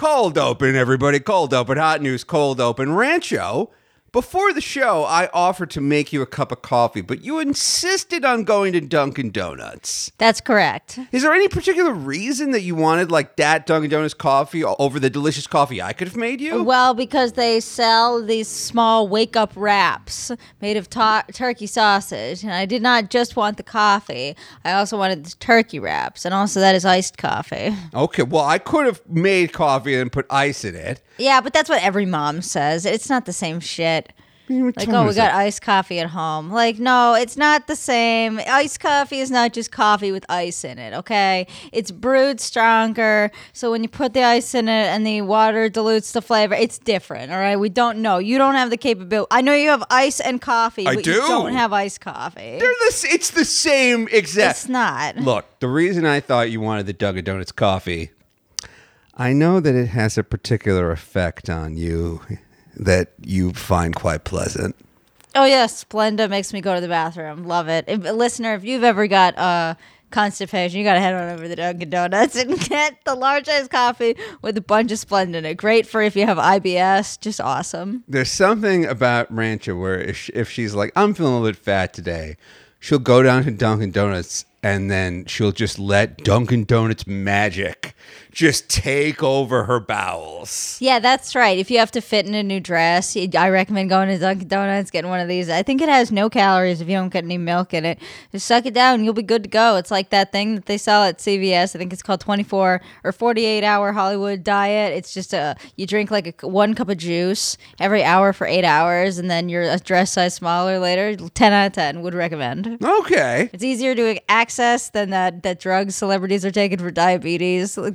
Cold open, everybody. Cold open. Hot news, cold open. Rancho. Before the show, I offered to make you a cup of coffee, but you insisted on going to Dunkin' Donuts. That's correct. Is there any particular reason that you wanted like that Dunkin' Donuts coffee over the delicious coffee I could have made you? Well, because they sell these small wake up wraps made of ta- turkey sausage. And I did not just want the coffee, I also wanted the turkey wraps. And also, that is iced coffee. Okay, well, I could have made coffee and put ice in it. Yeah, but that's what every mom says. It's not the same shit. Like, oh, we got iced coffee at home. Like, no, it's not the same. Iced coffee is not just coffee with ice in it, okay? It's brewed stronger. So when you put the ice in it and the water dilutes the flavor, it's different, all right? We don't know. You don't have the capability. I know you have ice and coffee, I but do. you don't have iced coffee. They're the, it's the same exact. It's not. Look, the reason I thought you wanted the Dunkin' Donuts coffee, I know that it has a particular effect on you that you find quite pleasant. Oh yes, Splenda makes me go to the bathroom. Love it. If, listener, if you've ever got uh, constipation, you got to head on over to Dunkin' Donuts and get the large iced coffee with a bunch of Splenda in it. Great for if you have IBS. Just awesome. There's something about Rancho where if, sh- if she's like, I'm feeling a little bit fat today, she'll go down to Dunkin' Donuts and then she'll just let Dunkin' Donuts magic just take over her bowels. Yeah, that's right. If you have to fit in a new dress, I recommend going to Dunkin' Donuts, getting one of these. I think it has no calories if you don't get any milk in it. Just suck it down, you'll be good to go. It's like that thing that they sell at CVS. I think it's called 24 or 48 hour Hollywood diet. It's just a you drink like a, one cup of juice every hour for eight hours, and then you're a dress size smaller later. 10 out of 10 would recommend. Okay. It's easier to access than that that drugs celebrities are taking for diabetes.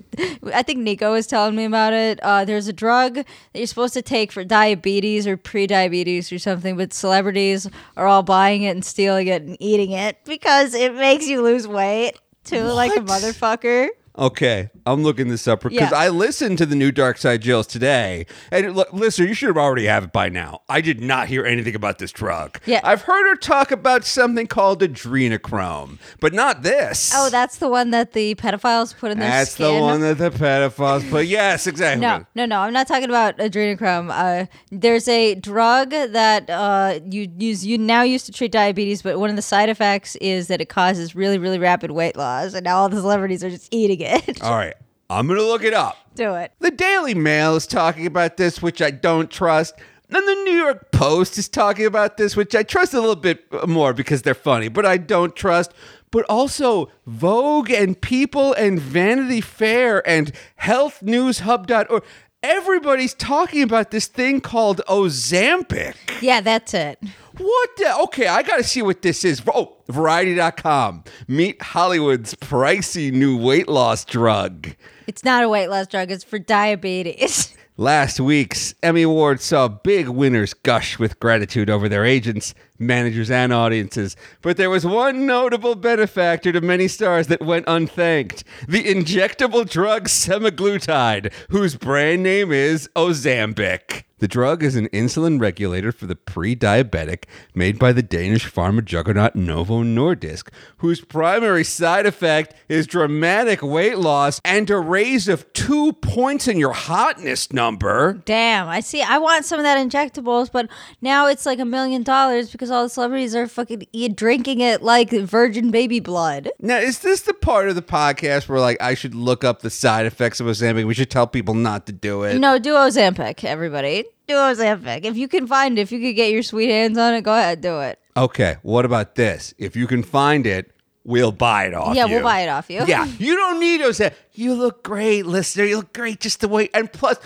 I think Nico was telling me about it. Uh, there's a drug that you're supposed to take for diabetes or pre-diabetes or something, but celebrities are all buying it and stealing it and eating it because it makes you lose weight too, like a motherfucker. Okay, I'm looking this up because Yeah. I listened to the new Dark Side Jills today, and look, listener, you should have already have it by now. I did not hear anything about this drug. Yeah. I've heard her talk about something called adrenochrome, but not this. Oh, that's the one that the pedophiles put in their that's skin. the one that the pedophiles put. Yes, exactly. No, no, no. I'm not talking about adrenochrome. Uh, there's a drug that uh, you use you now used to treat diabetes, but one of the side effects is that it causes really, really rapid weight loss, and now all the celebrities are just eating it. All right, I'm gonna look it up. Do it. The Daily Mail is talking about this, which I don't trust. And the New York Post is talking about this, which I trust a little bit more because they're funny, but I don't trust. But also Vogue and People and Vanity Fair and HealthNewsHub.org. Everybody's talking about this thing called Ozempic. Yeah, that's it. What the? Okay, I got to see what this is. Oh, Variety.com. Meet Hollywood's pricey new weight loss drug. It's not a weight loss drug. It's for diabetes. Last week's Emmy Awards saw big winners gush with gratitude over their agents, managers, and audiences. But there was one notable benefactor to many stars that went unthanked the injectable drug semaglutide, whose brand name is Ozempic. The drug is an insulin regulator for the pre diabetic made by the Danish pharma juggernaut Novo Nordisk, whose primary side effect is dramatic weight loss and a raise of two points in your hotness number. Damn, I see. I want some of that injectables, but now it's like a million dollars because all the celebrities are fucking drinking it like virgin baby blood. Now, is this the part of the podcast where, like, I should look up the side effects of Ozempic? We should tell people not to do it. No, do Ozempic, everybody. Do Ozempic. If you can find it, if you could get your sweet hands on it, go ahead, do it. Okay, what about this? If you can find it, we'll buy it off yeah, you. we'll buy it off you. Yeah, you don't need Ozempic. You look great, listener. You look great just the way. And plus,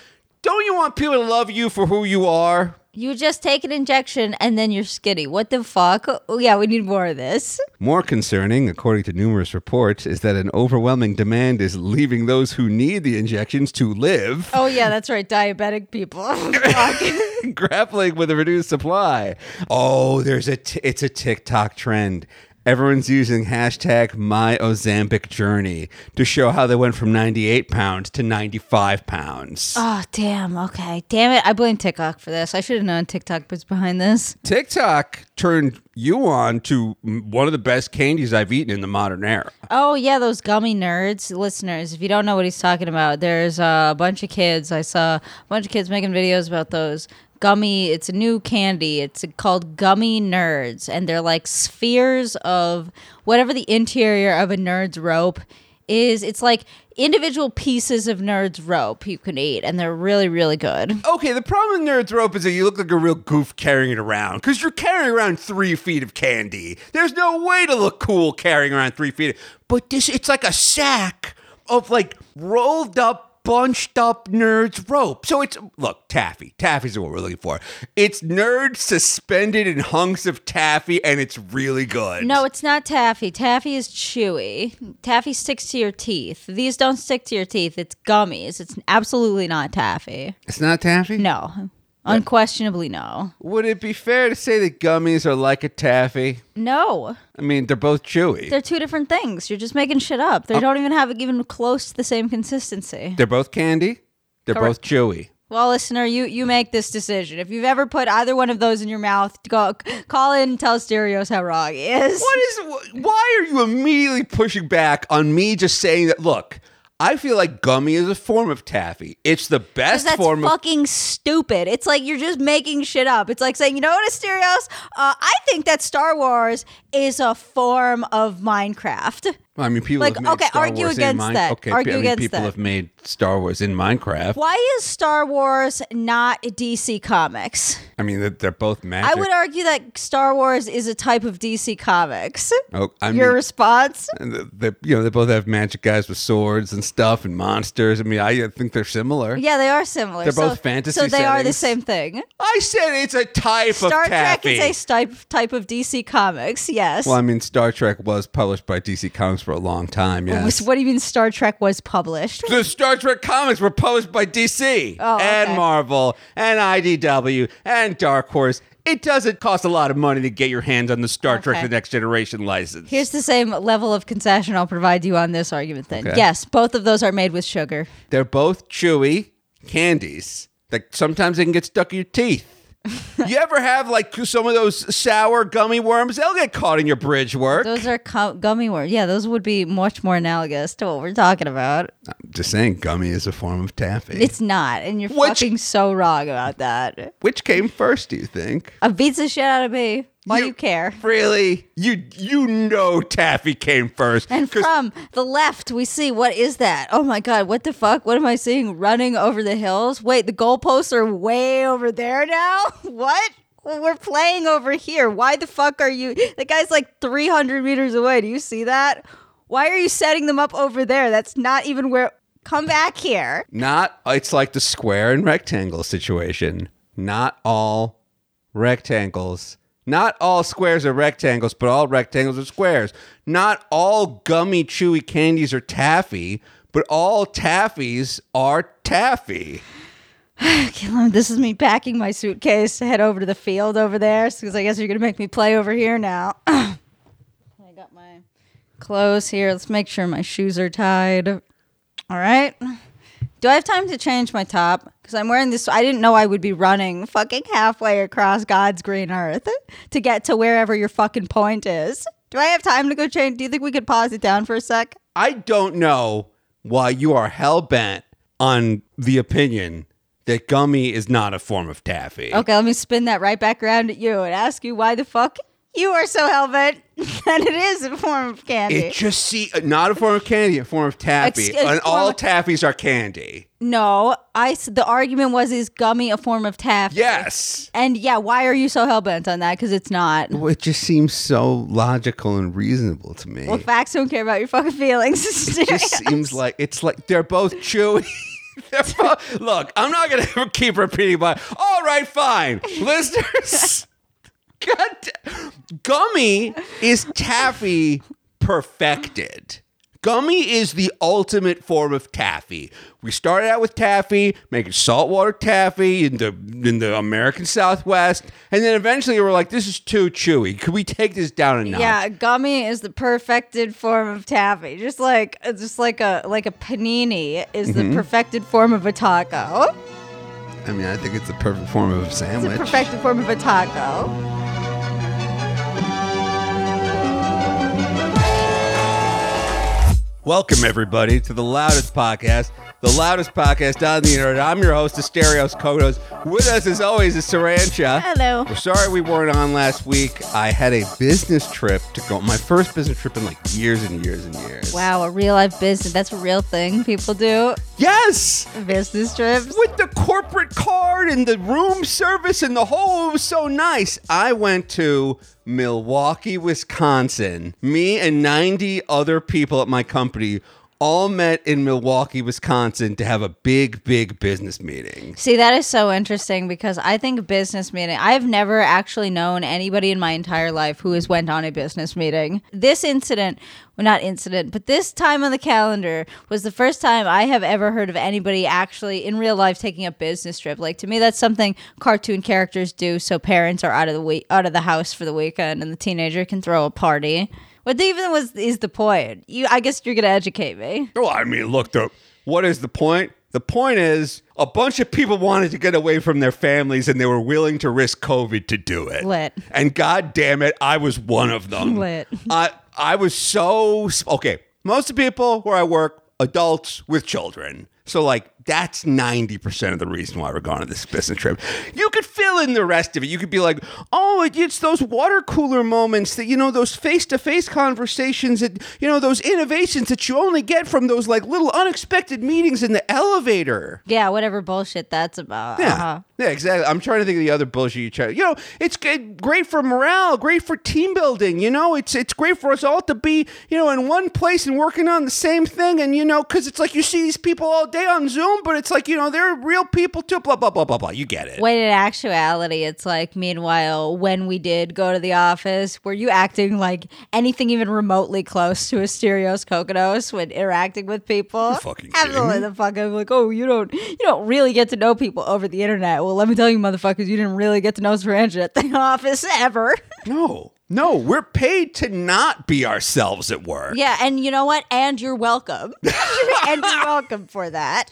don't you want people to love you for who you are? You just take an injection and then you're skinny. What the fuck? Oh, yeah, we need more of this. More concerning, according to numerous reports, is that an overwhelming demand is leaving those who need the injections to live. Oh, yeah, that's right. Diabetic people. Grappling with a reduced supply. Oh, there's a t- it's a TikTok trend. Everyone's using hashtag my Ozempic journey to show how they went from 98 pounds to 95 pounds. Oh damn. Okay. Damn it. I blame TikTok for this. I should have known TikTok was behind this. TikTok turned you on to one of the best candies I've eaten in the modern era. Oh yeah, those gummy nerds, listeners. If you don't know what he's talking about, there's a bunch of kids. I saw a bunch of kids making videos about those gummy. It's a new candy. It's called gummy nerds, and they're like spheres of whatever the interior of a nerd's rope is. It's like individual pieces of nerd's rope you can eat, and they're really, really good. Okay, the problem with Nerd's Rope is that you look like a real goof carrying it around because you're carrying around three feet of candy. There's no way to look cool carrying around three feet. But this, it's like a sack of like rolled up, bunched up Nerd's Rope. So it's, look, taffy. Taffy's what we're looking for. It's nerds suspended in hunks of taffy and it's really good. No, it's not taffy. Taffy is chewy. Taffy sticks to your teeth. These don't stick to your teeth. It's gummies. It's absolutely not taffy. It's not taffy? No. Unquestionably no. Would it be fair to say that gummies are like a taffy? No. I mean, they're both chewy. They're two different things. You're just making shit up. They oh. don't even have even close to the same consistency. They're both candy. They're both chewy. Well, listener, you you make this decision. If you've ever put either one of those in your mouth, go call in and tell Stereos how wrong he is. What is? Why are you immediately pushing back on me just saying that? Look, I feel like gummy is a form of taffy. It's the best That's form of. fucking stupid. It's like you're just making shit up. It's like saying, you know what, Asterios? Uh, I think that Star Wars is a form of Minecraft. I mean, people like, have made okay, Star argue Wars against in that. Okay, Argue I mean, against people that. have made Star Wars in Minecraft. Why is Star Wars not DC Comics? I mean, they're, they're both magic. I would argue that Star Wars is a type of DC Comics. Oh, I Your mean, response? they, you know, they both have magic guys with swords and stuff and monsters. I mean, I think they're similar. Yeah, they are similar. They're So- both fantasy So they are the same thing. I said it's a type Star of Star Trek taffy. is a type type of DC Comics. Yes. well, I mean, Star Trek was published by DC Comics for a long time. Oh, yes. What do you mean Star Trek was published? The Star Trek comics were published by DC Oh, and okay. Marvel and IDW and Dark Horse. It doesn't cost a lot of money to get your hands on the Star Trek The Next Generation license. Here's the same level of concession I'll provide you on this argument then. Okay. Yes, both of those are made with sugar. They're both chewy candies that sometimes they can get stuck in your teeth. You ever have like some of those sour gummy worms? They'll get caught in your bridge work. Those are cu- gummy worms. Yeah, those would be much more analogous to what we're talking about. I'm just saying, gummy is a form of taffy. It's not, and you're Which- fucking so wrong about that. Which came first, do you think? Beats the shit out of me. Why You- you care? Really? You you know taffy came first. And from the left, we see what is that? Oh my god, what the fuck? What am I seeing running over the hills? Wait, the goalposts are way over there now? What? Well, we're playing over here. Why the fuck are you? The guy's like 300 meters away. Do you see that? Why are you setting them up over there? That's not even where. Come back here. Not, it's like the square and rectangle situation. Not all rectangles. Not all squares are rectangles, but all rectangles are squares. Not all gummy, chewy candies are taffy, but all taffies are taffy. Okay, this is me packing my suitcase to head over to the field over there because I guess you're gonna make me play over here now. I got my clothes here. Let's make sure my shoes are tied. All right. Do I have time to change my top? Because I'm wearing this. I didn't know I would be running fucking halfway across God's green earth to get to wherever your fucking point is. Do I have time to go change? Do you think we could pause it down for a sec? I don't know why you are hell bent on the opinion that gummy is not a form of taffy. Okay, let me spin that right back around at you and ask you why the fuck you are so hellbent that it is a form of candy. It just see uh, not a form of candy, a form of taffy, Ex- and all of- taffies are candy. no, I. The argument was is gummy a form of taffy? Yes. And yeah, why are you so hellbent on that? Because it's not. Well, it just seems so logical and reasonable to me. Well, facts don't care about your fucking feelings. it just seems like it's like they're both chewy. They're both- look, I'm not gonna keep repeating, but all right, fine, listeners. God, gummy is taffy perfected. Gummy is the ultimate form of taffy. We started out with taffy, making saltwater taffy in the in the American Southwest, and then eventually we're like, this is too chewy. Could we take this down a notch? Yeah, gummy is the perfected form of taffy. Just like just like a like a panini is Mm-hmm. the perfected form of a taco. I mean, I think it's the perfect form of a It's sandwich. perfected form of a taco. Welcome, everybody, to the loudest podcast, the loudest podcast on the internet. I'm your host, Asterios Kodos. With us, as always, is Sarancha. Hello. We're sorry we weren't on last week. I had a business trip to go, my first business trip in like years and years and years. Wow, a real life business. That's a real thing people do. Yes! Business trips. With the corporate card and the room service and the whole, it was so nice. I went to Milwaukee, Wisconsin. Me and 90 other people at my company all met in Milwaukee, Wisconsin to have a big, big business meeting. See, that is so interesting because I think business meeting, I've never actually known anybody in my entire life who has went on a business meeting. This incident, well, not incident, but this time on the calendar was the first time I have ever heard of anybody actually in real life taking a business trip. Like to me, that's something cartoon characters do so parents are out of the week, out of the house for the weekend and the teenager can throw a party. What even was is the point? You, I guess you're gonna educate me. Well, I mean, look, the, what is the point? The point is a bunch of people wanted to get away from their families and they were willing to risk COVID to do it. Lit. And god damn it, I was one of them. Lit. I I was so okay. Most of the people where I work, adults with children. So like that's 90% of the reason why we're going on this business trip. You could fill in the rest of it. You could be like, oh, it's those water cooler moments that, you know, those face to face conversations that, you know, those innovations that you only get from those like little unexpected meetings in the elevator. Yeah, whatever bullshit that's about. Yeah. Uh-huh. Yeah, exactly. I'm trying to think of the other bullshit you try. You know, it's good, great for morale, great for team building. You know, it's it's great for us all to be, you know, in one place and working on the same thing. And you know, because it's like you see these people all day on Zoom, but it's like you know they're real people too. Blah blah blah blah blah. You get it. When in actuality, it's like, meanwhile, when we did go to the office, were you acting like anything even remotely close to a Asterios Kokonos when interacting with people? fucking Absolutely the fuck. I'm like, oh, you don't, you don't really get to know people over the internet. Well, let me tell you, motherfuckers, you didn't really get to know Saranja at the office ever. No, no, we're paid to not be ourselves at work. yeah, and you know what? And you're welcome. and you're welcome for that.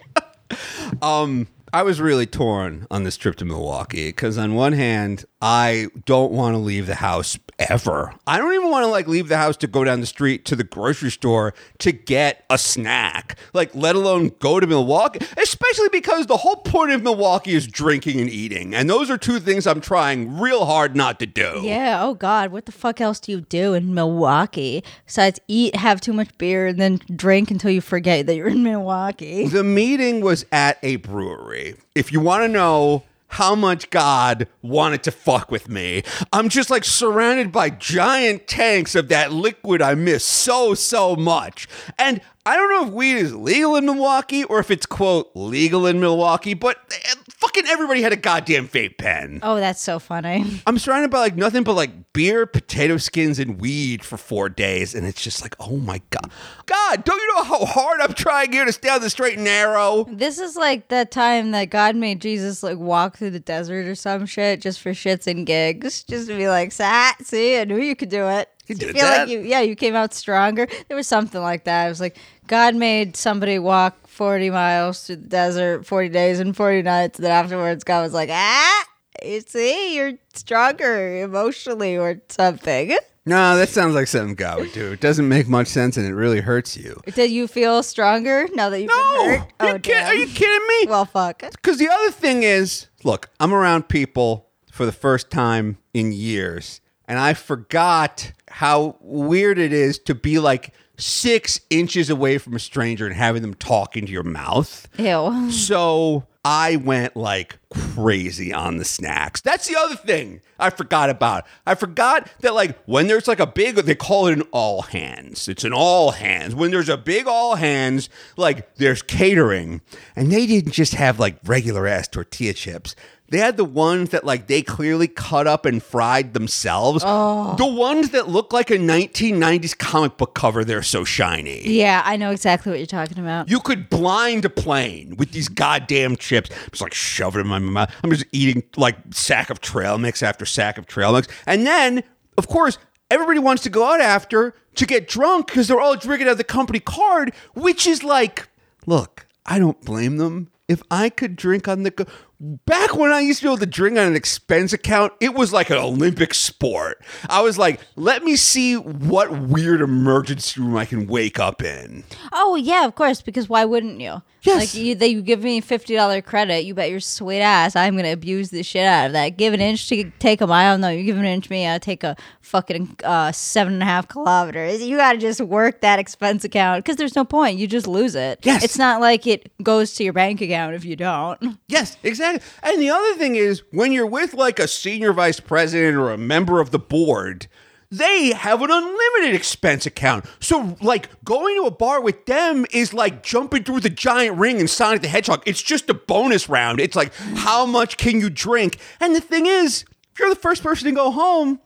Um, I was really torn on this trip to Milwaukee because on one hand, I don't want to leave the house ever. I don't even want to like leave the house to go down the street to the grocery store to get a snack. Like, let alone go to Milwaukee, especially because the whole point of Milwaukee is drinking and eating, and those are two things I'm trying real hard not to do. Yeah. Oh God, what the fuck else do you do in Milwaukee besides eat, have too much beer, and then drink until you forget that you're in Milwaukee? The meeting was at a brewery. If you want to know how much God wanted to fuck with me, I'm just like surrounded by giant tanks of that liquid I miss so, so much. And I don't know if weed is legal in Milwaukee or if it's, quote, legal in Milwaukee, but eh, fucking everybody had a goddamn vape pen. Oh, that's so funny. I'm surrounded by like nothing but like beer, potato skins, and weed for four days, and it's just like, oh my god, God, don't you know how hard I'm trying here to stay on the straight and narrow? This is like that time that God made Jesus like walk through the desert or some shit just for shits and gigs, just to be like, "Sat, see, I knew you could do it." You did feel that? like you, yeah, you came out stronger. There was something like that. It was like God made somebody walk forty miles through the desert, forty days and forty nights. And then afterwards, God was like, "Ah, you see, you're stronger emotionally or something." No, that sounds like something God would do. It doesn't make much sense, and it really hurts you. Did you feel stronger now that you've No, been hurt? you kid- are you kidding me? Well, fuck. Because the other thing is, look, I'm around people for the first time in years, and I forgot how weird it is to be like six inches away from a stranger and having them talk into your mouth. Ew. So I went like crazy on the snacks. That's the other thing I forgot about. I forgot that like when there's like a big they call it an all hands. It's an all hands. When there's a big all hands, like there's catering and they didn't just have like regular ass tortilla chips. They had the ones that like they clearly cut up and fried themselves. Oh. The ones that look like a 1990s comic book cover, they're so shiny. Yeah, I know exactly what you're talking about. You could blind a plane with these goddamn chips. I'm Just like shove it in my mouth. I'm just eating like sack of trail mix after sack of trail mix. And then, of course, everybody wants to go out after to get drunk because they're all drinking out of the company card, which is like, look, I don't blame them. If I could drink on the go- back when I used to be able to drink on an expense account, it was like an Olympic sport. I was like, let me see what weird emergency room I can wake up in. Oh yeah, of course. Because why wouldn't you? Yes. Like you, they you give me fifty dollar credit. You bet your sweet ass I'm gonna abuse the shit out of that. Give an inch to take a mile. No, you give an inch to me. I take a fucking uh, seven and a half kilometers. You gotta just work that expense account because there's no point. You just lose it. Yes. It's not like it goes to your bank account if you don't. Yes, exactly. And the other thing is when you're with like a senior vice president or a member of the board, they have an unlimited expense account. So like going to a bar with them is like jumping through the giant ring in Sonic the Hedgehog. It's just a bonus round. It's like how much can you drink? And the thing is, if you're the first person to go home,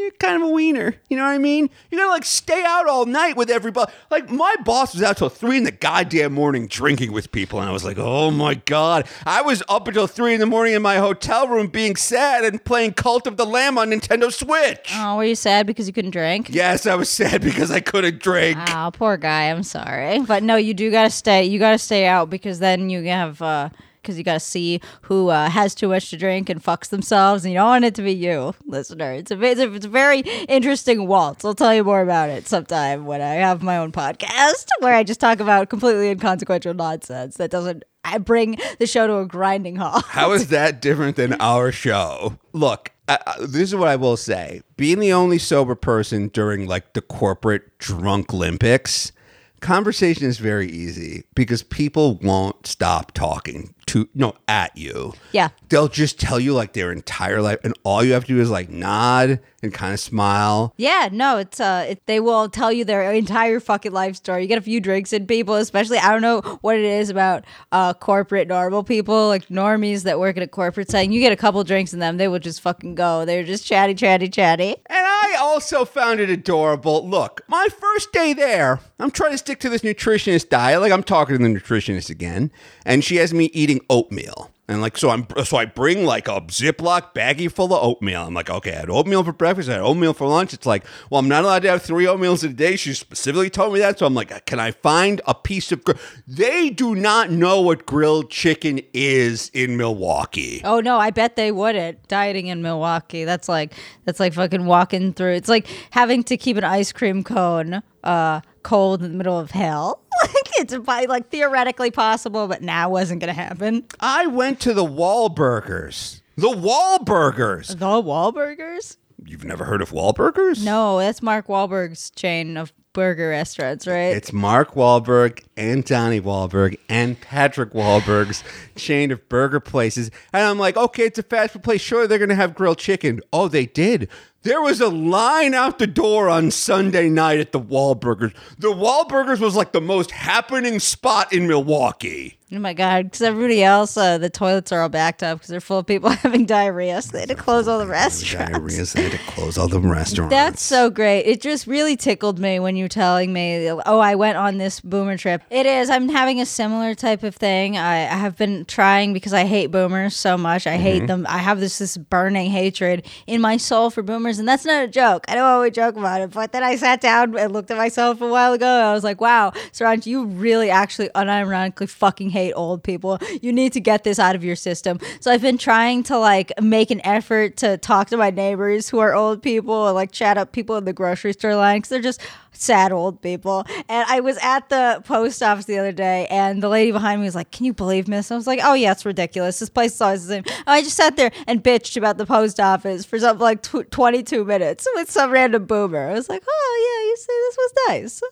you're kind of a wiener. You know what I mean? You gotta like stay out all night with everybody. Like my boss was out till three in the goddamn morning drinking with people, and I was like, oh my god. I was up until three in the morning in my hotel room being sad and playing Cult of the Lamb on Nintendo Switch. Oh, were you sad because you couldn't drink? Yes, I was sad because I couldn't drink. Oh, poor guy. I'm sorry, but no, you do gotta stay. You gotta stay out because then you have uh because you gotta see who uh, has too much to drink and fucks themselves, and you don't want it to be you, listener. It's a it's a, it's a very interesting waltz. I'll tell you more about it sometime when I have my own podcast where I just talk about completely inconsequential nonsense that doesn't. I bring the show to a grinding halt. How is that different than our show? Look, this is what I will say. Being the only sober person during like the corporate drunk Olympics, conversation is very easy because people won't stop talking to no at you. Yeah. They'll just tell you like their entire life and all you have to do is like nod and kind of smile. Yeah, no, it's uh, it, they will tell you their entire fucking life story. You get a few drinks in people, especially I don't know what it is about uh corporate normal people like normies that work at a corporate setting. You get a couple drinks in them, they will just fucking go. They're just chatty, chatty, chatty. And I also found it adorable. Look, my first day there, I'm trying to stick to this nutritionist diet. Like I'm talking to the nutritionist again, and she has me eating oatmeal. And like so I'm so I bring like a Ziploc baggie full of oatmeal. I'm like, okay, I had oatmeal for breakfast, I had oatmeal for lunch. It's like, well, I'm not allowed to have three oatmeals a day. She specifically told me that. So I'm like, can I find a piece of gr-? They do not know what grilled chicken is in Milwaukee. Oh no, I bet they wouldn't. Dieting in Milwaukee, that's like that's like fucking walking through. It's like having to keep an ice cream cone uh cold in the middle of hell. Like it's by like theoretically possible, but now wasn't gonna happen. I went to the Wahlburgers. The Wahlburgers. The Wahlburgers? You've never heard of Wahlburgers? No, that's Mark Wahlberg's chain of burger restaurants, right? It's Mark Wahlberg and Donnie Wahlberg and Patrick Wahlberg's chain of burger places. And I'm like, okay, it's a fast food place. Sure, they're going to have grilled chicken. Oh, they did. There was a line out the door on Sunday night at the Wahlburgers. The Wahlburgers was like the most happening spot in Milwaukee. Oh my god! Because everybody else, uh, the toilets are all backed up because they're full of people having diarrhea, so they had to close all the restaurants. Diarrhea, so they had to close all the restaurants. That's so great. It just really tickled me when you were telling me, oh, I went on this boomer trip. It is. I'm having a similar type of thing. I, I have been trying because I hate boomers so much. I hate them. I have this this burning hatred in my soul for boomers, and that's not a joke. I don't always joke about it, but then I sat down and looked at myself a while ago, and I was like, wow, Saranj, you really actually unironically fucking hate old people. You need to get this out of your system. So I've been trying to like make an effort to talk to my neighbors who are old people like chat up people in the grocery store line because they're just sad old people. And I was at the post office the other day and the lady behind me was like, Can you believe this? I was like, Oh, yeah, it's ridiculous. This place is always the same. And I just sat there and bitched about the post office for something like tw- 22 minutes with some random boomer. I was like, Oh, yeah, you see, this was nice.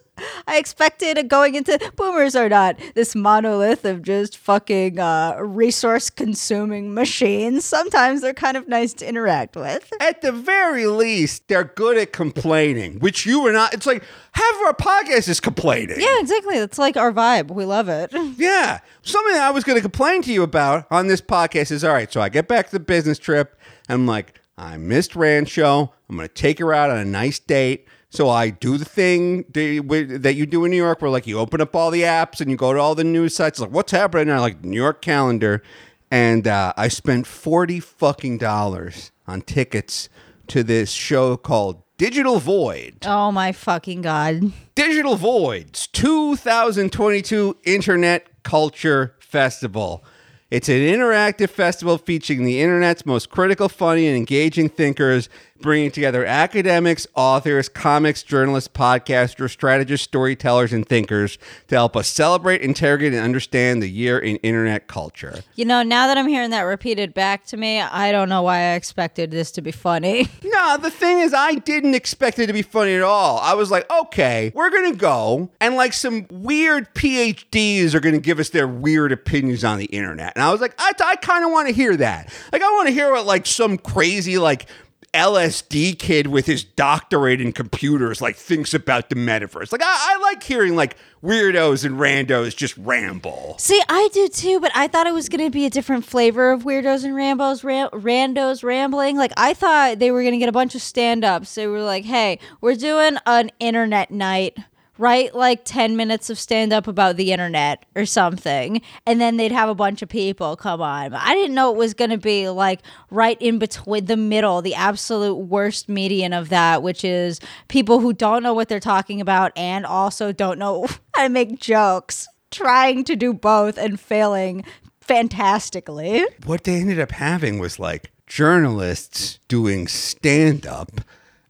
I expected going into boomers are not this monolith of just fucking uh, resource consuming machines. Sometimes they're kind of nice to interact with. At the very least, they're good at complaining, which you are not. It's like half of our podcast is complaining. Yeah, exactly. That's like our vibe. We love it. Yeah. Something I was going to complain to you about on this podcast is all right, so I get back to the business trip. And I'm like, I missed Rancho. I'm going to take her out on a nice date. So I do the thing that you do in New York where like you open up all the apps and you go to all the news sites like what's happening now like New York calendar and uh, I spent 40 fucking dollars on tickets to this show called Digital Void. Oh my fucking god. Digital Voids 2022 Internet Culture Festival. It's an interactive festival featuring the internet's most critical, funny, and engaging thinkers bringing together academics, authors, comics, journalists, podcasters, strategists, storytellers, and thinkers to help us celebrate, interrogate, and understand the year in internet culture. You know, now that I'm hearing that repeated back to me, I don't know why I expected this to be funny. No, the thing is, I didn't expect it to be funny at all. I was like, okay, we're going to go, and like some weird PhDs are going to give us their weird opinions on the internet. And I was like, I, I kind of want to hear that. Like, I want to hear what like some crazy, like, LSD kid with his doctorate in computers like thinks about the metaverse. Like I, I, like hearing like weirdos and randos just ramble. See, I do too, but I thought it was going to be a different flavor of weirdos and rambos, ra- randos rambling. Like I thought they were going to get a bunch of stand-ups. They were like, "Hey, we're doing an internet night." Write like 10 minutes of stand up about the internet or something and then they'd have a bunch of people come on. But i didn't know it was going to be like right in between the middle the absolute worst median of that which is people who don't know what they're talking about and also don't know how to make jokes trying to do both and failing fantastically. What they ended up having was like journalists doing stand up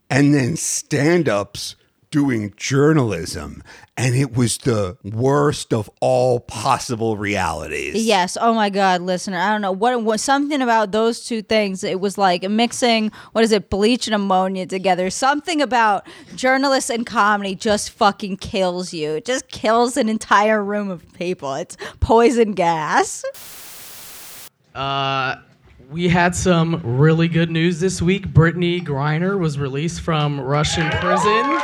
and then stand ups doing journalism and it was the worst of all possible realities. Yes. Oh my god, listener. I don't know what was something about those two things. It was like mixing what is it, bleach and ammonia together. Something about journalists and comedy just fucking kills you. It just kills an entire room of people. It's poison gas. Uh we had some really good news this week. Brittney Griner was released from Russian prison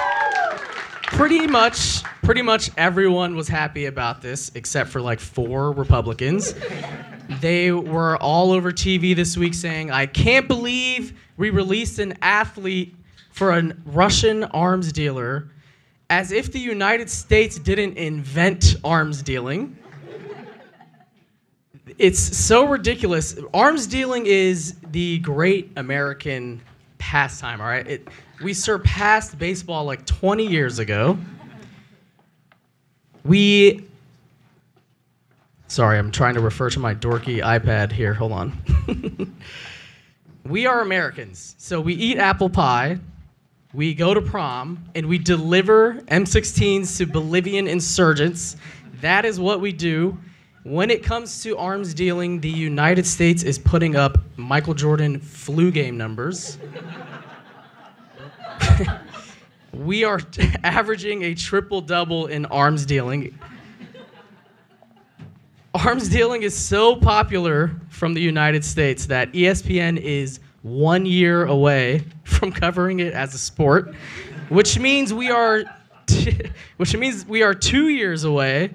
pretty much pretty much everyone was happy about this except for like four Republicans. They were all over TV this week saying, "I can't believe we released an athlete for a Russian arms dealer as if the United States didn't invent arms dealing." It's so ridiculous. Arms dealing is the great American pastime, all right? It, we surpassed baseball like 20 years ago. We. Sorry, I'm trying to refer to my dorky iPad here. Hold on. we are Americans, so we eat apple pie, we go to prom, and we deliver M16s to Bolivian insurgents. That is what we do. When it comes to arms dealing, the United States is putting up Michael Jordan flu game numbers. we are averaging a triple double in arms dealing. Arms dealing is so popular from the United States that ESPN is one year away from covering it as a sport, which means we are, t- which means we are two years away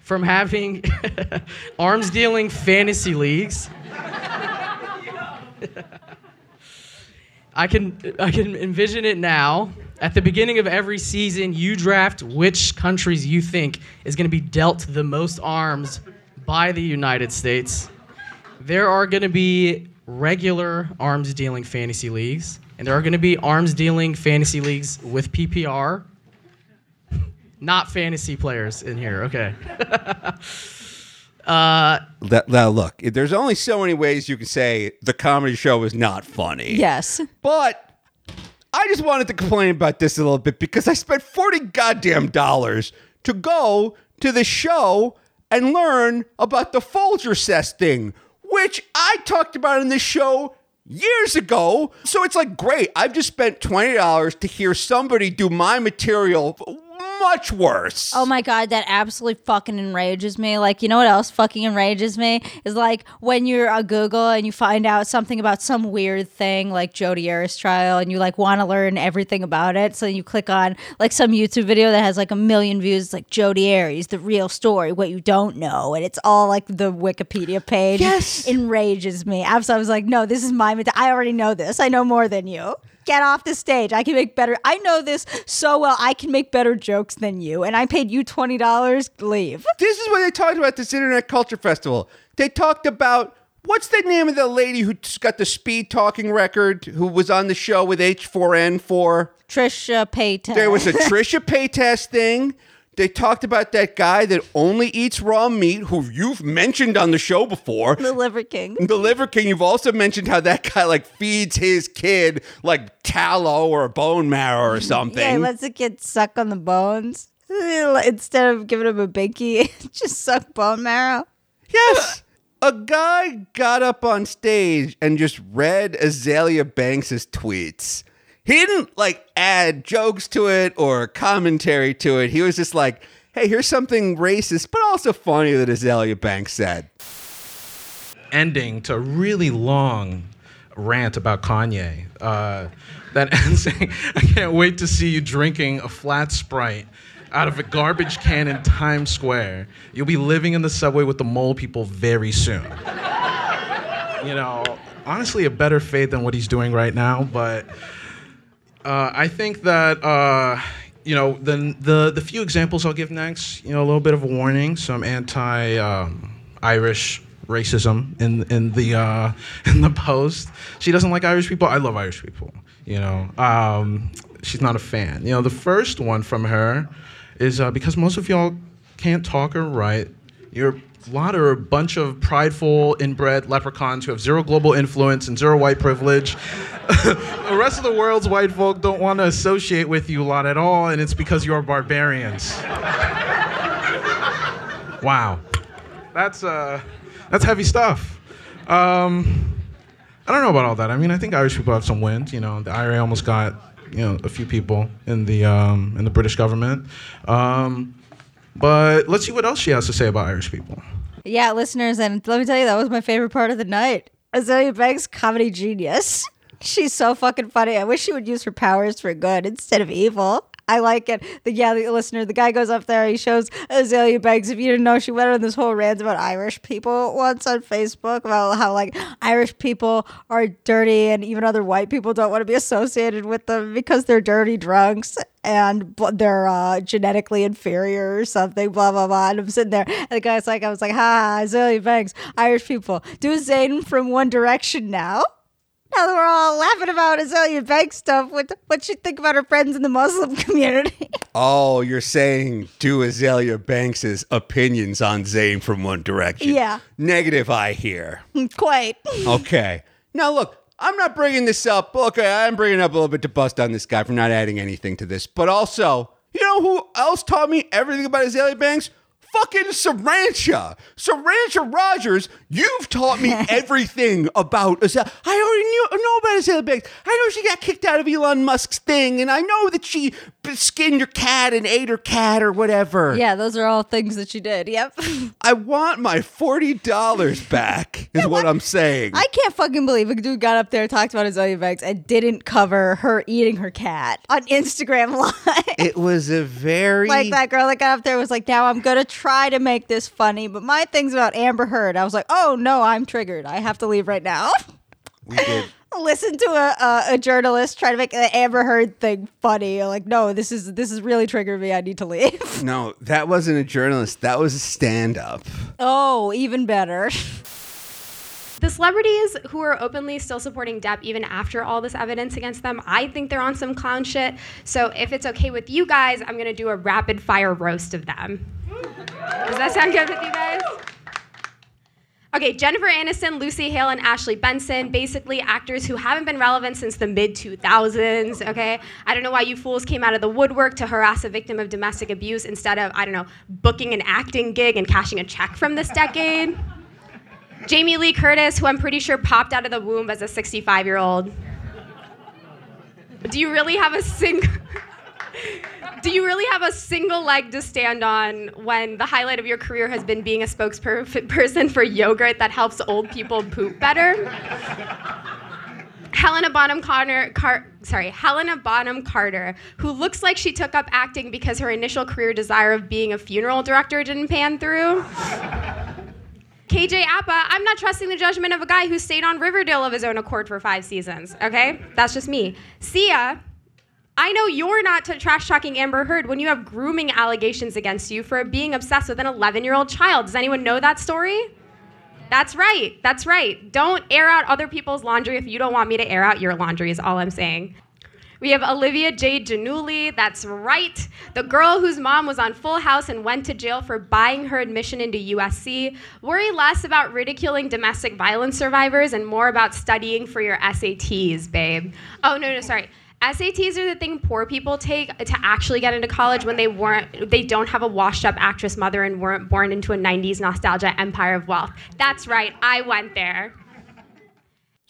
from having arms dealing fantasy leagues. I can I can envision it now. At the beginning of every season, you draft which countries you think is going to be dealt the most arms by the United States. There are going to be regular arms dealing fantasy leagues, and there are going to be arms dealing fantasy leagues with PPR. Not fantasy players in here. Okay. Uh, now look, there's only so many ways you can say the comedy show is not funny. Yes. But I just wanted to complain about this a little bit because I spent 40 goddamn dollars to go to the show and learn about the Folgers thing, which I talked about in this show years ago. So it's like, great. I've just spent $20 to hear somebody do my material much worse. Oh my god, that absolutely fucking enrages me. Like, you know what else fucking enrages me is like when you're a Google and you find out something about some weird thing like Jodi Arias trial, and you like want to learn everything about it. So you click on like some YouTube video that has like a million views, it's like Jodi Arias, the real story, what you don't know, and it's all like the Wikipedia page. Yes. enrages me. Absolutely, I was like, no, this is my. I already know this. I know more than you. Get off the stage. I can make better. I know this so well. I can make better jokes than you. And I paid you twenty dollars. Leave. This is what they talked about at this Internet Culture Festival. They talked about what's the name of the lady who got the speed talking record, who was on the show with H4N for. Trisha Paytas. There was a Trisha Paytas thing. They talked about that guy that only eats raw meat, who you've mentioned on the show before. the Liver King. The Liver King, you've also mentioned how that guy like feeds his kid like tallow or bone marrow or something. Yeah, he lets the kid suck on the bones instead of giving him a binky. just suck bone marrow. Yes. A guy got up on stage and just read Azealia Banks's tweets. He didn't like add jokes to it or commentary to it. He was just like, hey, here's something racist, but also funny that Azealia Banks said. ending to a really long rant about Kanye. Uh, that ends saying, I can't wait to see you drinking a flat Sprite out of a garbage can in Times Square. You'll be living in the subway with the mole people very soon. you know, honestly, a better fate than what he's doing right now, but uh, I think that uh, you know the, the the few examples I'll give next, you know, a little bit of a warning, some anti um, Irish racism in in the uh, in the post. She doesn't like Irish people. I love Irish people. You know, um, she's not a fan. You know, the first one from her is uh, because most of y'all can't talk or write. You're lot are a bunch of prideful, inbred leprechauns who have zero global influence and zero white privilege. the rest of the world's white folk don't want to associate with you a lot at all, and it's because you're barbarians. wow, that's uh, that's heavy stuff. Um, I don't know about all that. I mean, I think Irish people have some wind. You know, the IRA almost got you know a few people in the um, in the British government. Um, but let's see what else she has to say about Irish people. Yeah, listeners, and let me tell you, that was my favorite part of the night. Azealia Banks, comedy genius. She's so fucking funny. I wish she would use her powers for good instead of evil. I like it. The yeah, the listener, the guy goes up there, he shows Azealia Banks. If you didn't know, she went on this whole rant about Irish people once on Facebook about how like Irish people are dirty and even other white people don't want to be associated with them because they're dirty drunks and they're uh, genetically inferior or something, blah blah blah. And I'm sitting there, and the guy's like, I was like, ha, Azealia Banks, Irish people, do Zayn from One Direction now. Now that we're all laughing about Azealia Banks stuff, what what you think about her friends in the Muslim community? Oh, you're saying do Azealia Banks's opinions on Zayn from One Direction. Yeah. Negative, I hear. Quite. Okay. Now, look, I'm not bringing this up. Okay, I'm bringing up a little bit to bust on this guy for not adding anything to this. But also, you know who else taught me everything about Azealia Banks? Fucking Sarancha. Sarancha Rogers, you've taught me everything about Azealia. I already knew know about Azealia Banks. I know she got kicked out of Elon Musk's thing, and I know that she skinned her cat and ate her cat or whatever. Yeah, those are all things that she did. Yep. I want my $40 back, is what I'm saying. I can't fucking believe a dude got up there, talked about Azealia Banks, and didn't cover her eating her cat on Instagram Live. it was a very like that girl that got up there was like, now I'm gonna try to make this funny, but my thing's about Amber Heard. I was like, oh no, I'm triggered. I have to leave right now. we did. Listen to a, a a journalist try to make the Amber Heard thing funny. Like, no, this is this is really triggering me. I need to leave. No, that wasn't a journalist. That was a stand-up. oh, even better. The celebrities who are openly still supporting Depp even after all this evidence against them, I think they're on some clown shit. So if it's okay with you guys, I'm gonna do a rapid fire roast of them. Does that sound good with you guys? Okay, Jennifer Aniston, Lucy Hale, and Ashley Benson, basically actors who haven't been relevant since the mid 2000s, okay? I don't know why you fools came out of the woodwork to harass a victim of domestic abuse instead of, I don't know, booking an acting gig and cashing a check from this decade. Jamie Lee Curtis, who I'm pretty sure popped out of the womb as a 65 year old. Do you really have a single. Do you really have a single leg to stand on when the highlight of your career has been being a spokesperson for yogurt that helps old people poop better? Helena Bonham Carter, Car- sorry, Helena Bonham Carter, who looks like she took up acting because her initial career desire of being a funeral director didn't pan through. KJ Apa, I'm not trusting the judgment of a guy who stayed on Riverdale of his own accord for five seasons. Okay, that's just me. Sia, I know you're not t- trash talking Amber Heard when you have grooming allegations against you for being obsessed with an 11 year old child. Does anyone know that story? That's right. That's right. Don't air out other people's laundry if you don't want me to air out your laundry, is all I'm saying. We have Olivia Jade Giannulli. That's right. The girl whose mom was on Full House and went to jail for buying her admission into USC. Worry less about ridiculing domestic violence survivors and more about studying for your SATs, babe. Oh, no, no, sorry. SATs are the thing poor people take to actually get into college when they weren't they don't have a washed up actress mother and weren't born into a 90s nostalgia empire of wealth. That's right. I went there.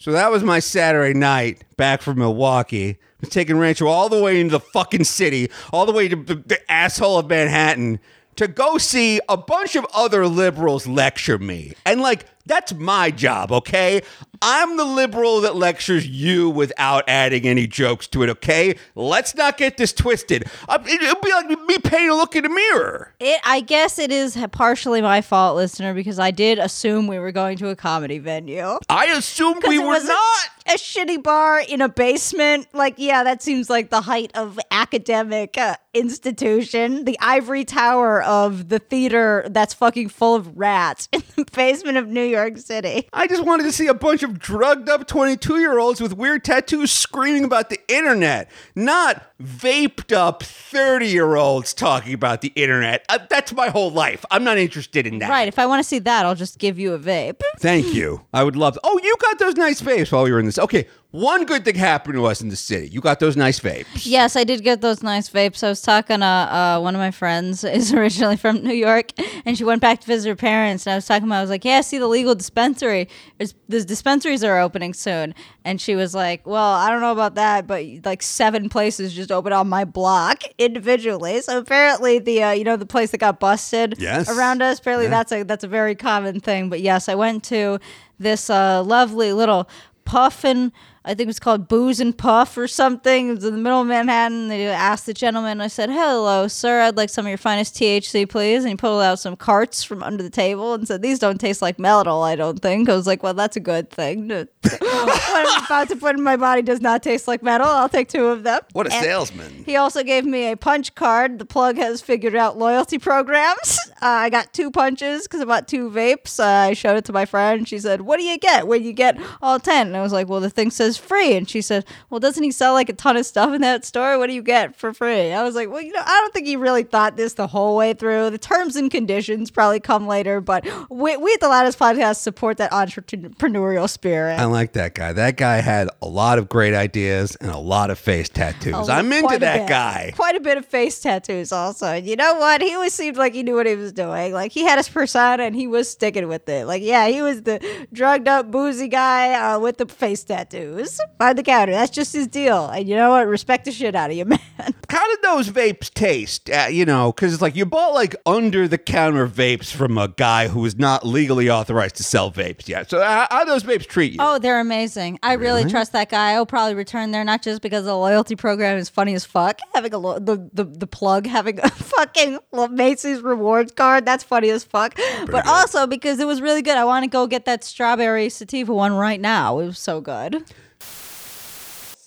So that was my Saturday night back from Milwaukee. I was taking Rancho all the way into the fucking city, all the way to the, the asshole of Manhattan to go see a bunch of other liberals lecture me. And like, that's my job, okay? I'm the liberal that lectures you without adding any jokes to it, okay? Let's not get this twisted. Uh, it- It'll be like me paying a look in the mirror. It, I guess it is partially my fault, listener, because I did assume we were going to a comedy venue. I assumed we were was a- not. A shitty bar in a basement. Like, yeah, that seems like the height of academic uh, institution. The ivory tower of the theater that's fucking full of rats in the basement of New York City. I just wanted to see a bunch of drugged up 22 year olds with weird tattoos screaming about the internet, not vaped up 30 year olds talking about the internet. Uh, that's my whole life. I'm not interested in that. Right. If I want to see that, I'll just give you a vape. Thank you. I would love. Oh, you got those nice vapes while we were in this. Okay, one good thing happened to us in the city. You got those nice vapes. Yes, I did get those nice vapes. I was talking to uh, one of my friends is originally from New York, and she went back to visit her parents. And I was talking about, I was like, "Yeah, I see the legal dispensary. There's, the dispensaries are opening soon." And she was like, "Well, I don't know about that, but like seven places just opened on my block individually. So apparently, the uh, you know the place that got busted Yes. around us. Apparently, Yeah. that's a that's a very common thing. But yes, I went to this uh, lovely little puffin. I think it was called Booze and Puff or something. It was in the middle of Manhattan. They asked the gentleman, I said, Hello, sir, I'd like some of your finest THC, please. And he pulled out some carts from under the table and said, These don't taste like metal, I don't think. I was like, Well, that's a good thing. what I'm about to put in my body does not taste like metal. I'll take two of them. What a And- salesman. he also gave me a punch card. The plug has figured out loyalty programs. Uh, I got two punches because I bought two vapes. Uh, I showed it to my friend. She said, What do you get when you get all 10? And I was like, Well, the thing says free. And she said, Well, doesn't he sell like a ton of stuff in that store? What do you get for free? I was like, Well, you know, I don't think he really thought this the whole way through. The terms and conditions probably come later, but we, we at the Loudest Podcast support that entrepreneurial spirit. I like that guy. That guy had a lot of great ideas and a lot of face tattoos. Oh, I'm into that bit. guy. Quite a bit of face tattoos, also. And you know what? He always seemed like he knew what he was doing. Like he had his persona and he was sticking with it. Like, yeah, he was the drugged up, boozy guy uh, with the face tattoos by the counter. That's just his deal. And you know what? Respect the shit out of you, man. How did those vapes taste? Uh, you know, because it's like you bought like under the counter vapes from a guy who is not legally authorized to sell vapes yet. So how, how do those vapes treat you? Oh, they're amazing. I really, trust that guy. I'll probably return there not just because the loyalty program is funny as fuck. Having a lo- the, the the plug having a fucking Macy's rewards card that's funny as fuck. but also because it was really good. I want to go get that strawberry sativa one right now. It was so good.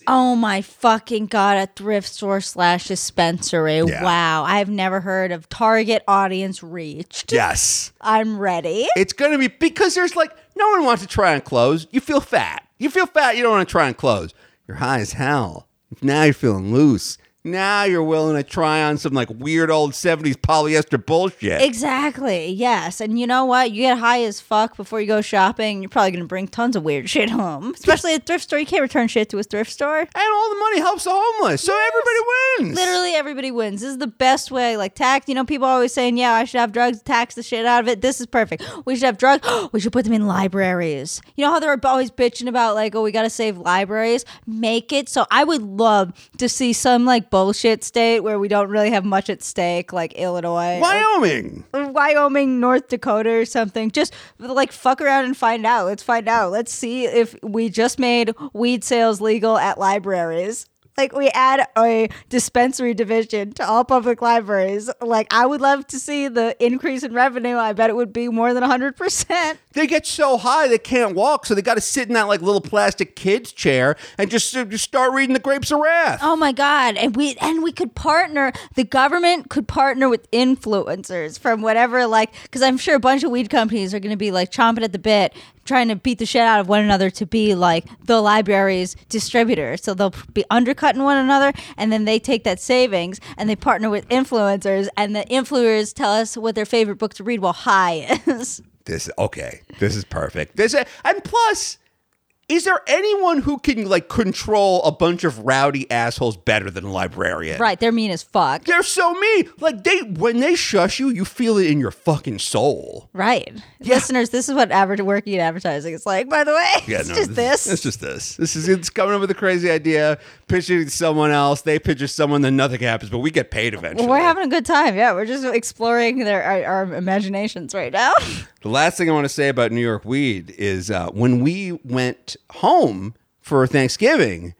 Oh my fucking god! A thrift store slash dispensary. Yeah. Wow, I've never heard of target audience reached. yes. I'm ready. It's going to be because there's like no one wants to try on clothes. You feel fat. You feel fat. You don't want to try on clothes. You're high as hell. Now you're feeling loose. Now you're willing to try on some like weird old 70s polyester bullshit. Exactly. Yes. And you know what? You get high as fuck before you go shopping. You're probably going to bring tons of weird shit home. Especially at a thrift store. You can't return shit to a thrift store. and all the money helps the homeless. So everybody wins. Literally everybody wins. This is the best way. Like tax, you know, people are always saying, "Yeah, I should have drugs, tax the shit out of it." This is perfect. We should have drugs. we should put them in libraries. You know how they're always bitching about like, "Oh, we got to save libraries." Make it so. I would love to see some like bullshit state where we don't really have much at stake, like Illinois, or Wyoming. Wyoming, North Dakota, or something. Just like fuck around and find out. Let's find out. Let's see if we just made weed sales legal at libraries. Like we add a dispensary division to all public libraries. Like I would love to see the increase in revenue. I bet it would be more than hundred percent. They get so high they can't walk, so they got to sit in that like little plastic kid's chair and just, uh, just start reading the Grapes of Wrath. Oh my god! And we and we could partner. The government could partner with influencers from whatever, like, because I'm sure a bunch of weed companies are going to be like chomping at the bit, trying to beat the shit out of one another to be like the library's distributor. So they'll be undercutting one another, and then they take that savings and they partner with influencers, and the influencers tell us what their favorite book to read while high is. This okay. This is perfect. This and plus, is there anyone who can like control a bunch of rowdy assholes better than a librarian? right? They're mean as fuck. They're so mean. Like they when they shush you, you feel it in your fucking soul. Right, listeners. This is what average working in advertising is like. By the way, it's just this. It's just this. This is it's coming up with a crazy idea, pitching someone else. They pitch someone, then nothing happens. But we get paid eventually. Well, we're having a good time. Yeah, we're just exploring their our, our imaginations right now. The last thing I want to say about New York weed is uh, when we went home for Thanksgiving,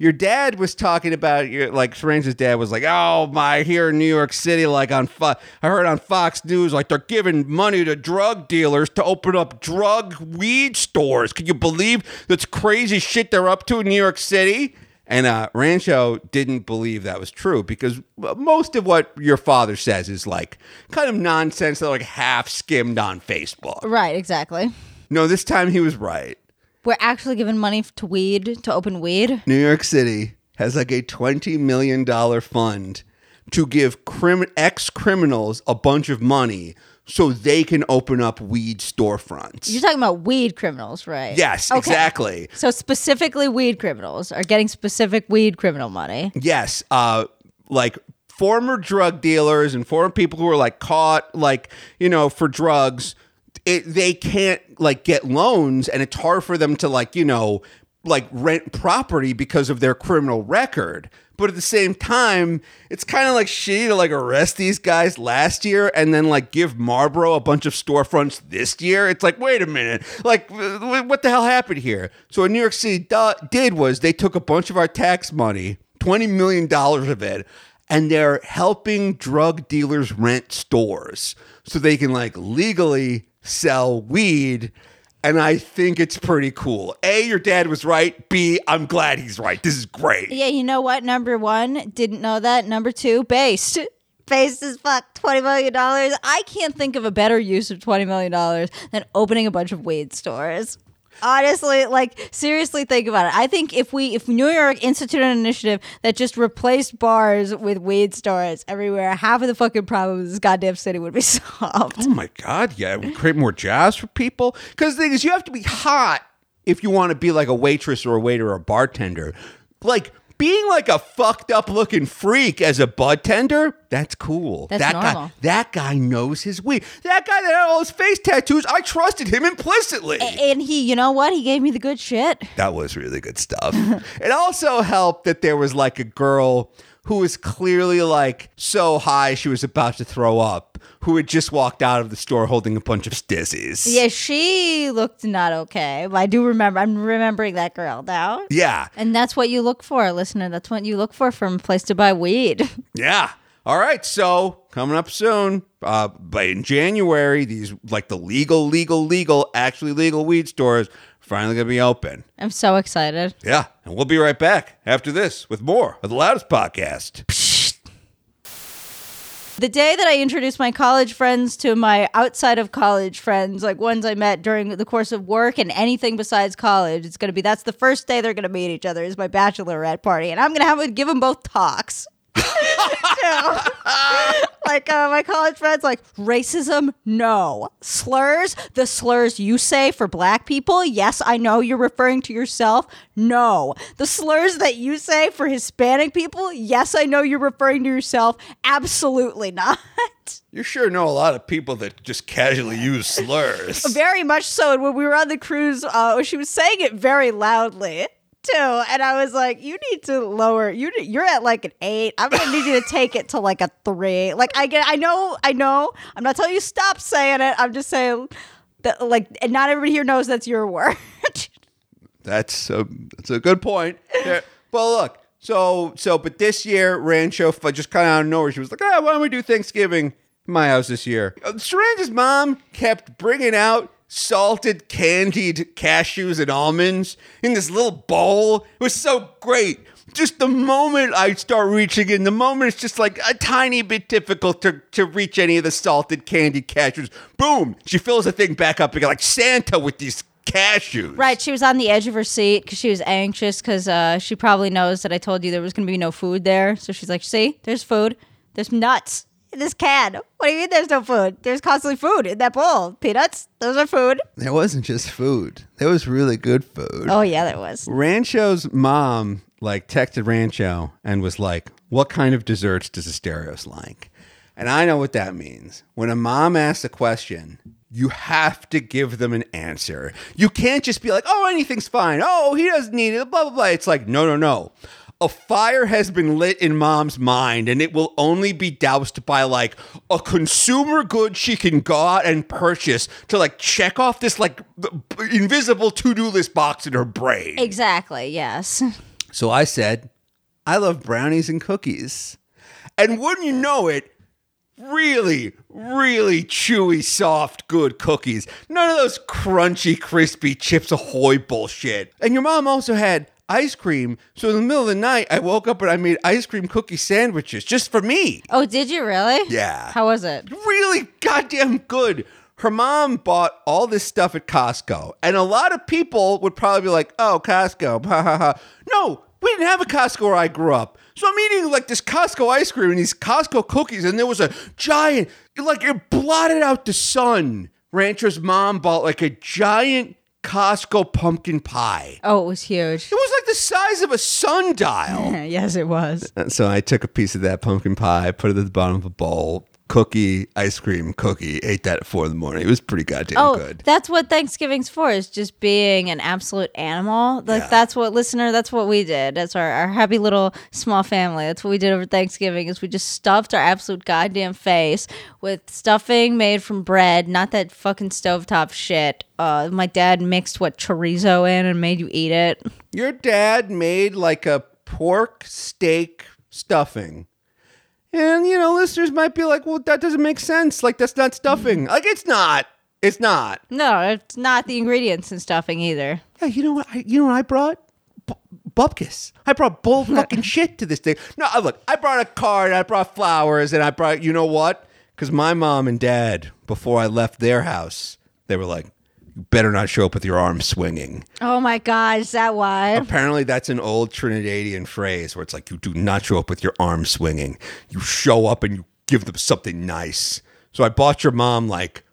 your dad was talking about your like Serena's dad was like, "Oh my, here in New York City, like on Fo- I heard on Fox News, like they're giving money to drug dealers to open up drug weed stores. Can you believe that's crazy shit they're up to in New York City?" And uh, Rancho didn't believe that was true because most of what your father says is like kind of nonsense that like half skimmed on Facebook. right, exactly. No, this time he was right. We're actually giving money to weed to open weed. New York City has like a $20 million fund to give crim- ex criminals a bunch of money so they can open up weed storefronts. You're talking about weed criminals, right? yes, Okay. exactly. So specifically, weed criminals are getting specific weed criminal money. Yes, uh, like former drug dealers and former people who were like caught, like you know, for drugs. It, they can't like get loans, and it's hard for them to like you know like rent property because of their criminal record. But at the same time, it's kind of like shitty to like arrest these guys last year and then like give Marlboro a bunch of storefronts this year. It's like, wait a minute, like what the hell happened here? So what New York City do- did was they took a bunch of our tax money, twenty million dollars of it, and they're helping drug dealers rent stores so they can like legally sell weed. And I think it's pretty cool. A, your dad was right. B, I'm glad he's right. This is great. Yeah, you know what? Number one, didn't know that. Number two, based. Based as fuck, $20 million. I can't think of a better use of $20 million than opening a bunch of weed stores. Honestly, like seriously think about it. I think if we if New York instituted an initiative that just replaced bars with weed stores everywhere, half of the fucking problems in this goddamn city would be solved. Oh my God. Yeah. Would create more jobs for people. Because the thing is, you have to be hot if you want to be like a waitress or a waiter or a bartender. Like, being like a fucked up looking freak as a bud tender, that's cool. That's that guy that guy knows his weed. That guy that had all his face tattoos, I trusted him implicitly. And he, you know what? He gave me the good shit. That was really good stuff. it also helped that there was like a girl who was clearly like so high she was about to throw up, who had just walked out of the store holding a bunch of stissies. Yeah, she looked not okay. I do remember. I'm remembering that girl now. Yeah. And that's what you look for, listener. That's what you look for from a place to buy weed. Yeah. All right. So coming up soon, uh, but in January, these like the legal, legal, legal, actually legal weed stores finally gonna be open. I'm so excited. Yeah, and we'll be right back after this with more of the loudest podcast. The day that I introduced my college friends to my outside of college friends, like ones I met during the course of work and anything besides college, it's going to be that's the first day they're going to meet each other is my bachelorette party. And I'm going to have give them both talks. Like uh, my college friends, like racism, no. Slurs, the slurs you say for black people, yes, I know you're referring to yourself. No. The slurs that you say for Hispanic people, yes, I know you're referring to yourself. Absolutely not. You sure know a lot of people that just casually use slurs. very much so. And when we were on the cruise, uh, she was saying it very loudly. Too, and I was like, "You need to lower. You you're at like an eight. I'm gonna need you to take it to like a three. Like I get, I know, I know. I'm not telling you stop saying it. I'm just saying that like, and not everybody here knows that's your word. That's a, that's a good point. Yeah. Well, look. So so, but this year, Rancho just kind of out of nowhere, she was like, "Ah, why don't we do Thanksgiving in my house this year?" Uh, Saranja's mom kept bringing out salted candied cashews and almonds in this little bowl. It was so great. Just the moment I start reaching in, the moment it's just like a tiny bit difficult to, to reach any of the salted candied cashews. Boom! She fills the thing back up again like Santa with these cashews. right? She was on the edge of her seat because she was anxious because uh, she probably knows that I told you there was gonna be no food there. So she's like, "See, there's food. There's nuts." In this can. What do you mean there's no food? There's constantly food in that bowl. Peanuts, those are food. There wasn't just food. There was really good food. Oh yeah, there was. Rancho's mom like texted Rancho and was like, "What kind of desserts does Asterios like?" And I know what that means. When a mom asks a question, you have to give them an answer. You can't just be like, "Oh, anything's fine. Oh, he doesn't need it." Blah blah blah. It's like, no, no, no. A fire has been lit in mom's mind, and it will only be doused by like a consumer good she can go out and purchase to like check off this like invisible to do list box in her brain. Exactly. Yes. So I said, I love brownies and cookies. And wouldn't you know it, really, really chewy, soft, good cookies. None of those crunchy, crispy Chips Ahoy bullshit. And your mom also had ice cream. So in the middle of the night, I woke up and I made ice cream cookie sandwiches just for me. Oh, did you really? Yeah. How was it? really goddamn good. Her mom bought all this stuff at Costco, and a lot of people would probably be like, "Oh, Costco, ha ha ha." No, we didn't have a Costco where I grew up, so I'm eating like this Costco ice cream and these Costco cookies, and there was a giant, like it blotted out the sun. Rancher's mom bought like a giant Costco pumpkin pie. Oh, it was huge. It was like the size of a sundial. yes, it was. So I took a piece of that pumpkin pie, put it at the bottom of a bowl, cookie, ice cream, cookie, ate that at four in the morning. It was pretty goddamn Oh, good. that's what Thanksgiving's for, is just being an absolute animal. Like, Yeah. that's what, listener, that's what we did. That's our, our happy little small family. That's what we did over Thanksgiving, is we just stuffed our absolute goddamn face with stuffing made from bread, not that fucking stovetop shit. Uh, my dad mixed, what, chorizo in and made you eat it. Your dad made like a pork steak stuffing. And, you know, listeners might be like, well, that doesn't make sense. Like, that's not stuffing. Like, it's not. It's not. No, it's not the ingredients in stuffing either. Yeah, you know what? I, you know what I brought? B- bupkis. I brought bull fucking shit to this thing. No, uh, look, I brought a card, I brought flowers, and I brought. You know what? Because my mom and dad, before I left their house, they were like, "You better not show up with your arm swinging." Oh my God, is that why? Apparently, that's an old Trinidadian phrase where it's like, "You do not show up with your arm swinging. You show up and you give them something nice." So I bought your mom like.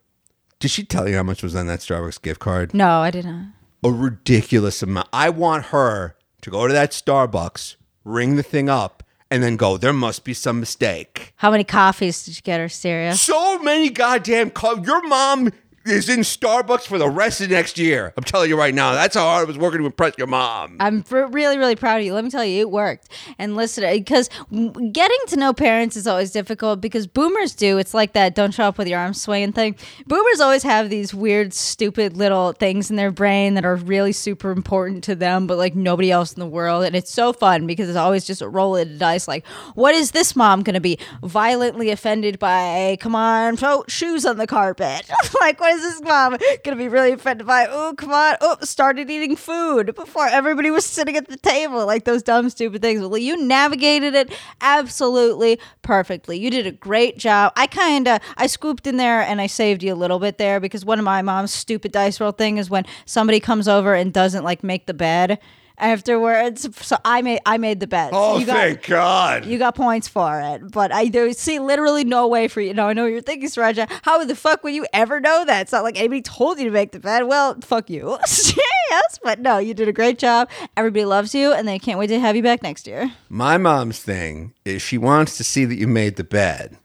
Did she tell you how much was on that Starbucks gift card? No, I didn't. a ridiculous amount. I want her to go to that Starbucks, ring the thing up, and then go, there must be some mistake. How many coffees did you get her, serious? So many goddamn co- Your mom is in Starbucks for the rest of next year. I'm telling you right now. That's how hard I was working to impress your mom. I'm really, really proud of you. Let me tell you, it worked. And listen, uh, because getting to know parents is always difficult because boomers do. It's like that don't show up with your arms swinging thing. Boomers always have these weird, stupid little things in their brain that are really super important to them, but like nobody else in the world. And it's so fun because it's always just a roll of the dice. Like, what is this mom going to be violently offended by? Come on, shoes on the carpet. like, what is this mom to be really offended by? Oh, come on. Oh, started eating food before everybody was sitting at the table. Like those dumb, stupid things. Well, you navigated it absolutely perfectly. You did a great job. I kind of, I scooped in there and I saved you a little bit there because one of my mom's stupid dice roll thing is when somebody comes over and doesn't like make the bed afterwards. So I made, I made the bed. Oh, you got- thank God. you got points for it, but I do see literally no way for you. Know I know you're thinking, Sraja. How the fuck would you ever know that? It's not like anybody told you to make the bed. Well, fuck you. yes, but no, you did a great job. Everybody loves you, and they can't wait to have you back next year. My mom's thing is she wants to see that you made the bed.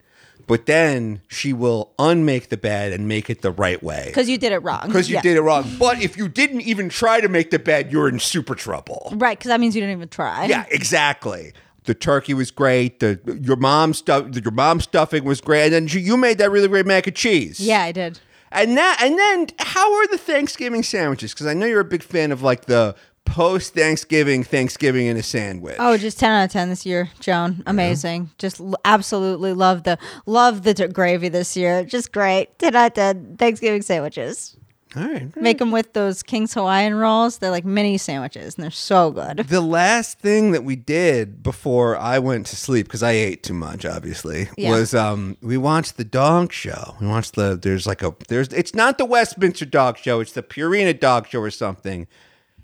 But then she will unmake the bed and make it the right way. Because you did it wrong. Because you Yeah. did it wrong. But if you didn't even try to make the bed, you're in super trouble. Right, because that means you didn't even try. Yeah, exactly. The turkey was great. The your mom's stuff, your mom's stuffing was great, and then you- you made that really great mac and cheese. Yeah, I did. and that, and then how are the Thanksgiving sandwiches? Because I know you're a big fan of like the post Thanksgiving Thanksgiving in a sandwich. Oh, just ten out of ten this year, Joan. Amazing. Just l- absolutely love the love the t- gravy this year. Just great. Ten out of ten Thanksgiving sandwiches. all right. Make them with those King's Hawaiian rolls. They're like mini sandwiches, and they're so good. The last thing that we did before I went to sleep, because I ate too much, obviously, Yeah. was um we watched the dog show. We watched the there's like a there's it's not the Westminster Dog Show, it's the Purina Dog Show or something.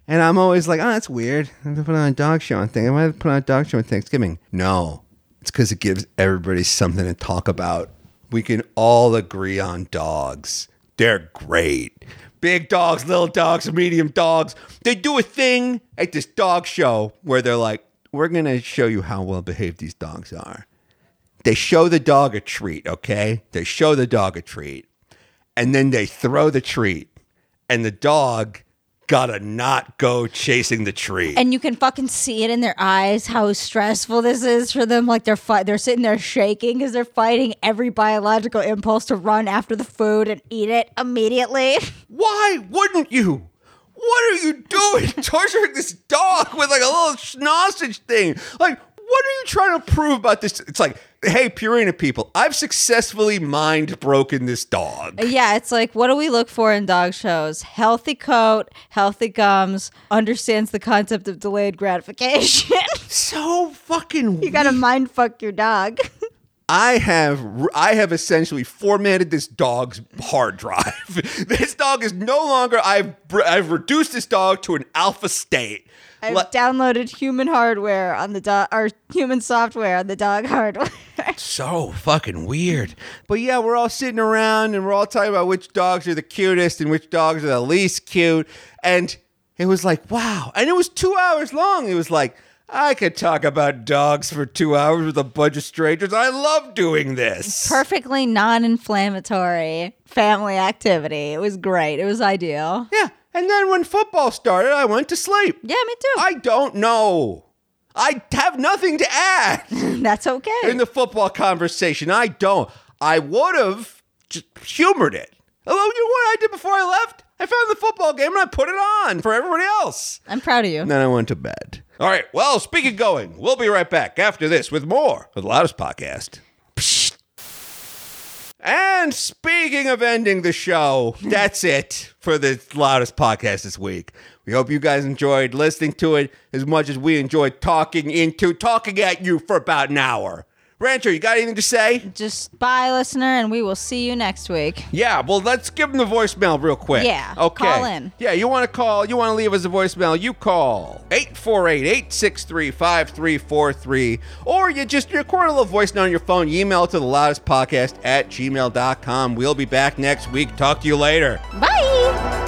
And I'm always like, oh, that's weird. I'm gonna put on a dog show on thing. I'm gonna put on a dog show on Thanksgiving. No, it's because it gives everybody something to talk about. We can all agree on dogs. They're great. Big dogs, little dogs, medium dogs. They do a thing at this dog show where they're like, we're going to show you how well behaved these dogs are. They show the dog a treat, okay? They show the dog a treat. And then they throw the treat. And the dog gotta not go chasing the tree. And you can fucking see it in their eyes how stressful this is for them. Like they're fi- they're sitting there shaking because they're fighting every biological impulse to run after the food and eat it immediately. Why wouldn't you? What are you doing? Torturing this dog with like a little sausage thing. Like, what are you trying to prove about this? It's like, hey, Purina people, I've successfully mind broken this dog. yeah, it's like what do we look for in dog shows? Healthy coat, healthy gums, understands the concept of delayed gratification. So fucking you gotta mind fuck your dog. I have I have essentially formatted this dog's hard drive. this dog is no longer I've I've reduced this dog to an alpha state. I've downloaded human hardware on the dog or human software on the dog hardware. so fucking weird. But yeah, we're all sitting around and we're all talking about which dogs are the cutest and which dogs are the least cute. And it was like, wow. And it was two hours long. It was like, I could talk about dogs for two hours with a bunch of strangers. I love doing this. Perfectly non-inflammatory family activity. It was great. It was ideal. Yeah. And then when football started, I went to sleep. Yeah, me too. I don't know. I have nothing to add. That's okay. in the football conversation. I don't. I would have just humored it. Although, you know what I did before I left? I found the football game and I put it on for everybody else. I'm proud of you. And then I went to bed. All right. Well, speaking of going, we'll be right back after this with more of the Loudest Podcast. And speaking of ending the show, that's it for the Loudest Podcast this week. We hope you guys enjoyed listening to it as much as we enjoyed talking into talking at you for about an hour. Rancher, you got anything to say? Just bye, listener, and we will see you next week. Yeah, well, let's give them the voicemail real quick. Yeah, Okay. call in. Yeah, you want to call, you want to leave us a voicemail, you call 848 863 5343. Or you just record a little voice note on your phone, you email it to the loudest podcast at gmail.com. We'll be back next week. Talk to you later. Bye.